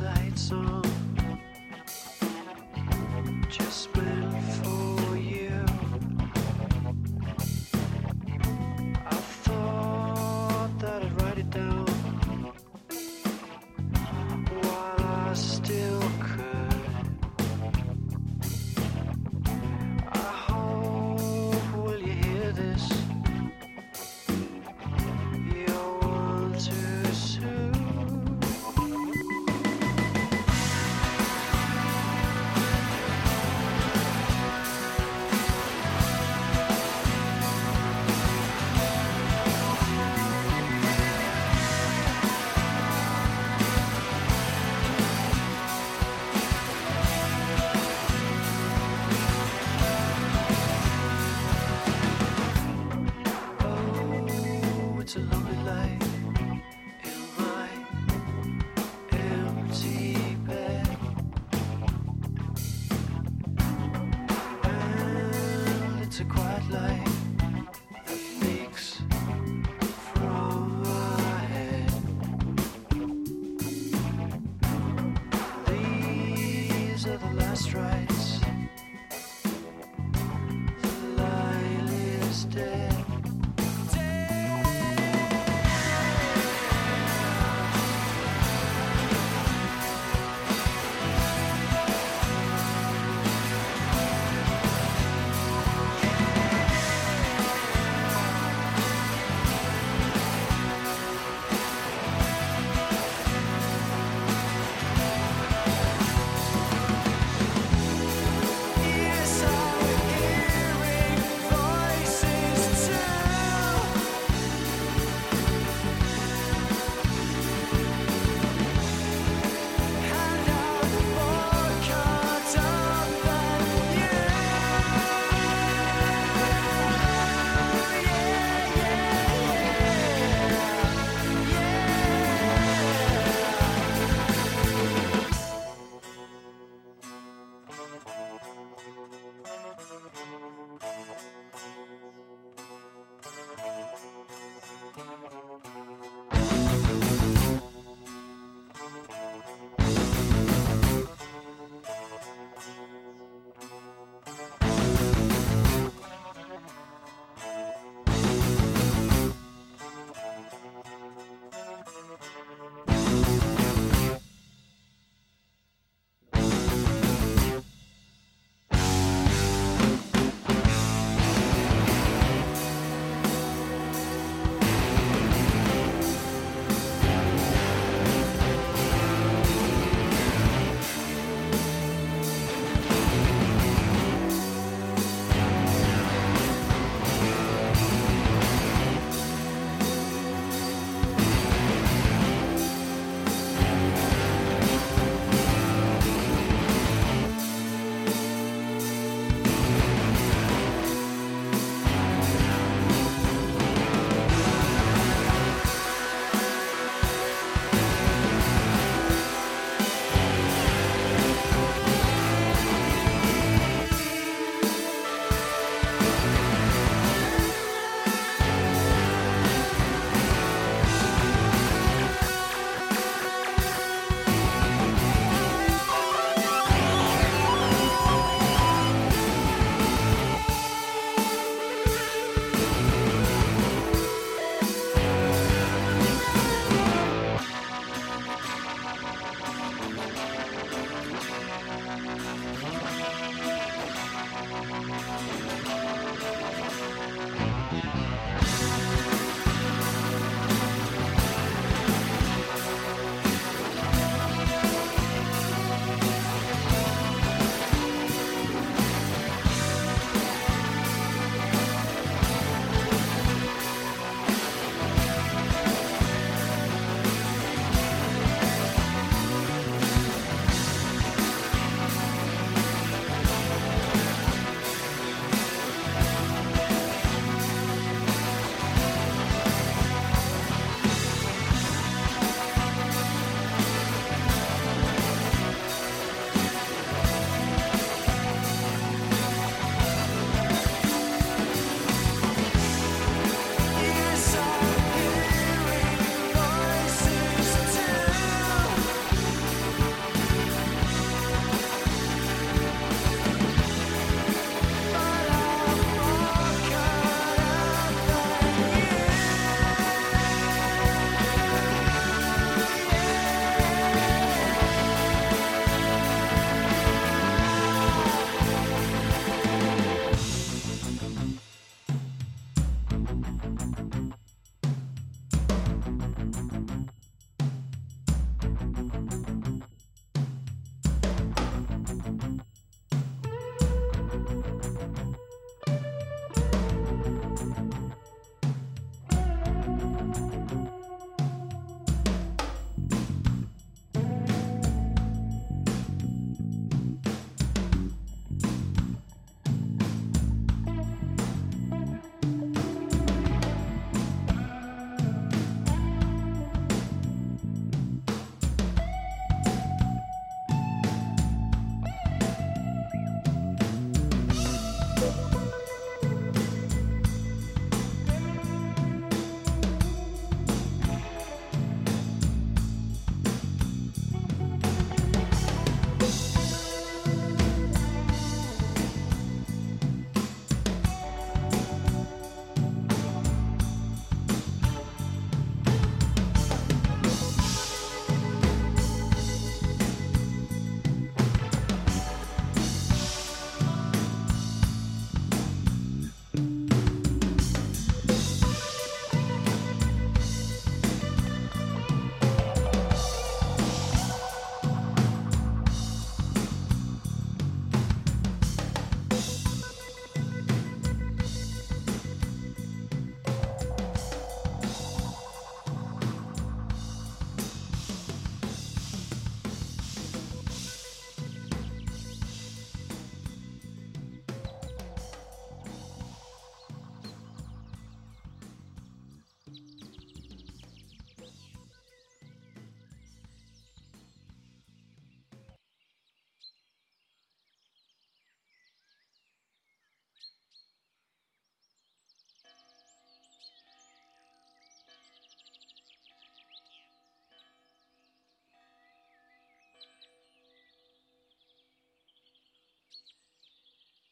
Lights on.